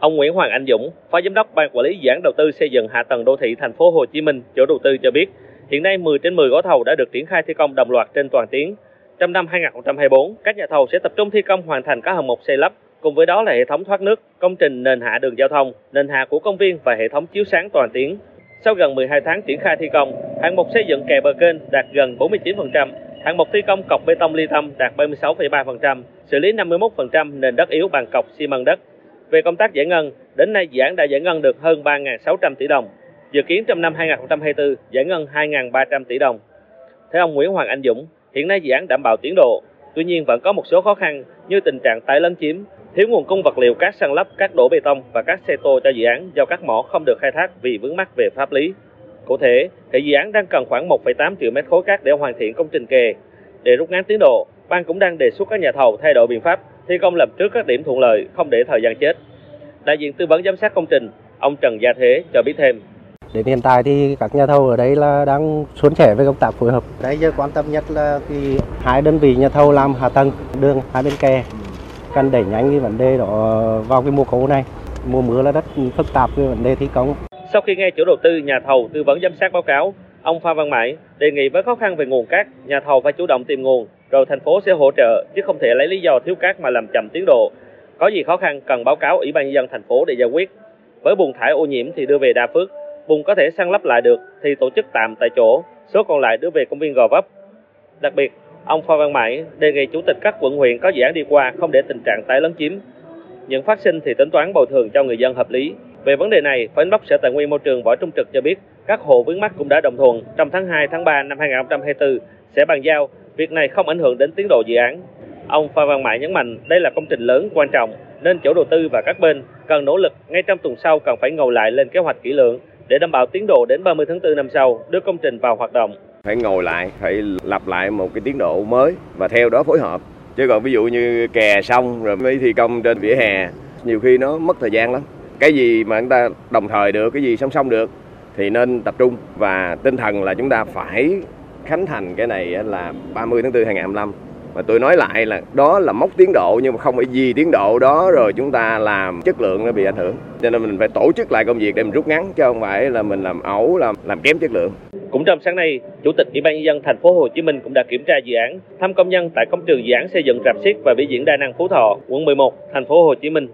Ông Nguyễn Hoàng Anh Dũng, Phó Giám đốc Ban Quản lý Dự án Đầu tư xây dựng hạ tầng đô thị thành phố Hồ Chí Minh, chủ đầu tư cho biết, hiện nay 10 trên 10 gói thầu đã được triển khai thi công đồng loạt trên toàn tuyến. Trong năm 2024, các nhà thầu sẽ tập trung thi công hoàn thành các hạng mục xây lắp, cùng với đó là hệ thống thoát nước, công trình nền hạ đường giao thông, nền hạ của công viên và hệ thống chiếu sáng toàn tuyến. Sau gần 12 tháng triển khai thi công, hạng mục xây dựng kè bờ kênh đạt gần 49%, hạng mục thi công cọc bê tông ly tâm đạt 36,3%, xử lý 51% nền đất yếu bằng cọc xi măng đất. Về công tác giải ngân, đến nay dự án đã giải ngân được hơn 3.600 tỷ đồng. Dự kiến trong năm 2024 giải ngân 2.300 tỷ đồng. Theo ông Nguyễn Hoàng Anh Dũng, hiện nay dự án đảm bảo tiến độ, tuy nhiên vẫn có một số khó khăn như tình trạng tái lấn chiếm, thiếu nguồn cung vật liệu cát săn lấp, các đổ bê tông và các xe tô cho dự án do các mỏ không được khai thác vì vướng mắc về pháp lý. Cụ thể, thì dự án đang cần khoảng 1,8 triệu mét khối cát để hoàn thiện công trình kè. Để rút ngắn tiến độ, ban cũng đang đề xuất các nhà thầu thay đổi biện pháp thi công làm trước các điểm thuận lợi, không để thời gian chết. Đại diện tư vấn giám sát công trình, ông Trần Gia Thế cho biết thêm. Đến hiện tại thì các nhà thầu ở đây là đang suôn sẻ với công tác phối hợp. Đây giờ quan tâm nhất là cái hai đơn vị nhà thầu làm hạ tầng đường hai bên kè cần đẩy nhanh cái vấn đề đó vào cái mùa khô này. Mùa mưa là rất phức tạp cái vấn đề thi công. Sau khi nghe chủ đầu tư, nhà thầu tư vấn giám sát báo cáo, ông Phan Văn Mãi đề nghị với khó khăn về nguồn cát, nhà thầu phải chủ động tìm nguồn, rồi thành phố sẽ hỗ trợ chứ không thể lấy lý do thiếu cát mà làm chậm tiến độ. Có gì khó khăn cần báo cáo Ủy ban nhân dân thành phố để giải quyết. Với bùn thải ô nhiễm thì đưa về Đa Phước, bùn có thể săn lấp lại được thì tổ chức tạm tại chỗ, số còn lại đưa về công viên Gò Vấp. Đặc biệt, ông Phan Văn Mãi đề nghị chủ tịch các quận huyện có dự án đi qua không để tình trạng tái lấn chiếm. Những phát sinh thì tính toán bồi thường cho người dân hợp lý. Về vấn đề này, Phó Giám đốc Sở Tài nguyên Môi trường Võ Trung Trực cho biết, các hộ vướng mắc cũng đã đồng thuận trong tháng 2 tháng 3 năm 2024 sẽ bàn giao, việc này không ảnh hưởng đến tiến độ dự án. Ông Phan Văn Mãi nhấn mạnh đây là công trình lớn quan trọng nên chủ đầu tư và các bên cần nỗ lực ngay trong tuần sau cần phải ngồi lại lên kế hoạch kỹ lưỡng để đảm bảo tiến độ đến 30 tháng 4 năm sau đưa công trình vào hoạt động. Phải ngồi lại, phải lập lại một cái tiến độ mới và theo đó phối hợp. Chứ còn ví dụ như kè xong rồi mới thi công trên vỉa hè, nhiều khi nó mất thời gian lắm. Cái gì mà chúng ta đồng thời được, cái gì song song được thì nên tập trung và tinh thần là chúng ta phải khánh thành cái này là 30 tháng 4 2025 và tôi nói lại là đó là mốc tiến độ nhưng mà không phải vì tiến độ đó rồi chúng ta làm chất lượng nó bị ảnh hưởng. Cho nên mình phải tổ chức lại công việc để mình rút ngắn, chứ không phải là mình làm ẩu, làm làm kém chất lượng. Cũng trong sáng nay, chủ tịch ủy ban nhân dân thành phố Hồ Chí Minh cũng đã kiểm tra dự án, thăm công nhân tại công trường dự án xây dựng rạp xiếc và biểu diễn đa năng Phú Thọ, quận 11 thành phố Hồ Chí Minh.